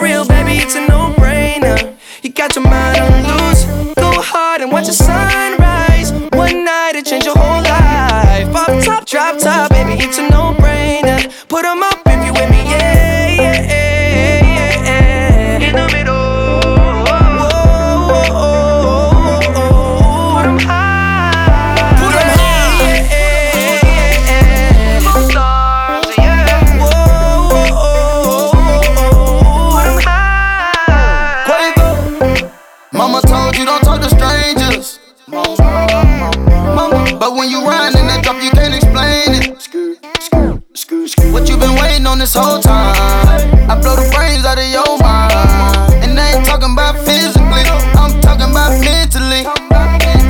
Real, baby, it's a no brainer. You got your mind on loose. Go hard and watch the sunrise. One night, it changed your whole life. Pop top, drop top, baby, it's a no brainer. Put them up. On this whole time? I blow the brains out of your mind. And I ain't talking about physically, I'm talking about mentally.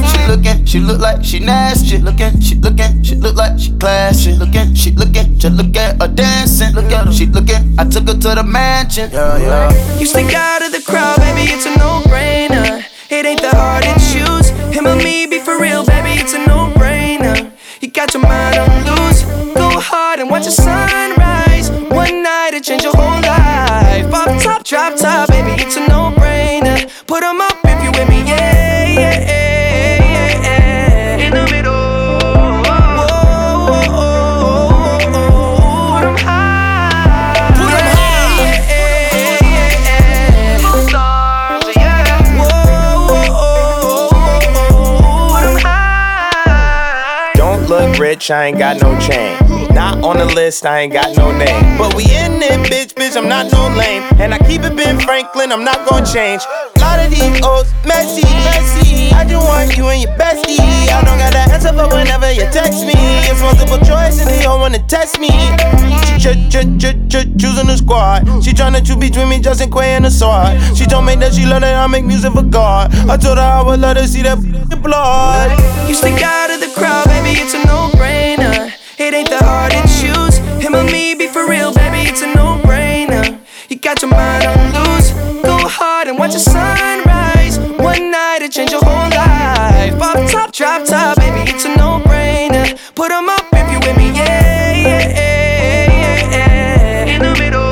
She looking, she look like she nasty. Looking, she looking, she look like she classy. Looking, she looking, just look at her dancing. Look at her, she looking. I took her to the mansion. Yeah, yeah. You stick out of the crowd, baby, it's a no-brainer. It ain't that hard to choose. Him or me, be for real, baby, it's a no-brainer. You got your mind on baby, it's a no-brainer. Put 'em up if you with me, yeah, yeah, yeah, yeah, yeah. In the middle. Whoa, whoa, whoa, whoa. Put 'em high. Put 'em high. Yeah, yeah, yeah, yeah. All stars, yeah. Whoa, whoa, whoa. Put 'em high. Don't look rich, I ain't got no chain. Not on the list, I ain't got no name. But we in it, bitch, bitch, I'm not no lame. And I keep it Ben Franklin, I'm not gonna change. A lot of these old messy, messy. I just want you and your bestie. I don't got the answer for whenever you text me. It's multiple choice and they all wanna test me. Ch- ch- ch- ch- choosing the squad. She tryna choose between me, Justin Quavo and the sword. She told me that she love that I make music for God. I told her I would let her see that blood. You stick out of the crowd, baby, it's a no-brainer. It ain't that hard to choose. Top, drop top, baby, it's a no-brainer. Put 'em up if you with me, yeah, yeah, yeah, yeah. In the middle.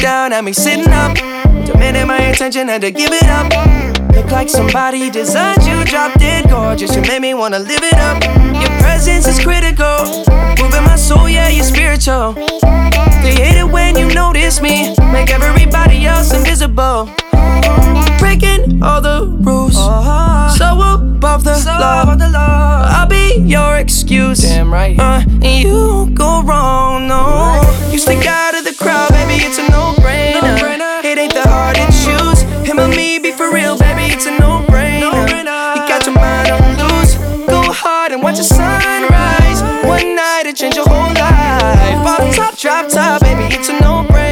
Down at me sitting up. Demanding my attention, had to give it up. Look like somebody designed you, dropped it gorgeous. You made me wanna live it up. Your presence is critical. Moving my soul, yeah, you're spiritual. They hate it when you notice me. Make everybody else invisible. Breaking all the rules. So above the, law. I'll be your excuse. Damn right. Uh, and you go wrong, no. You stick out of the crowd, baby, it's a no-brainer. One night, it changed your whole life. Bottom top, drop top, baby, it's a no brainer.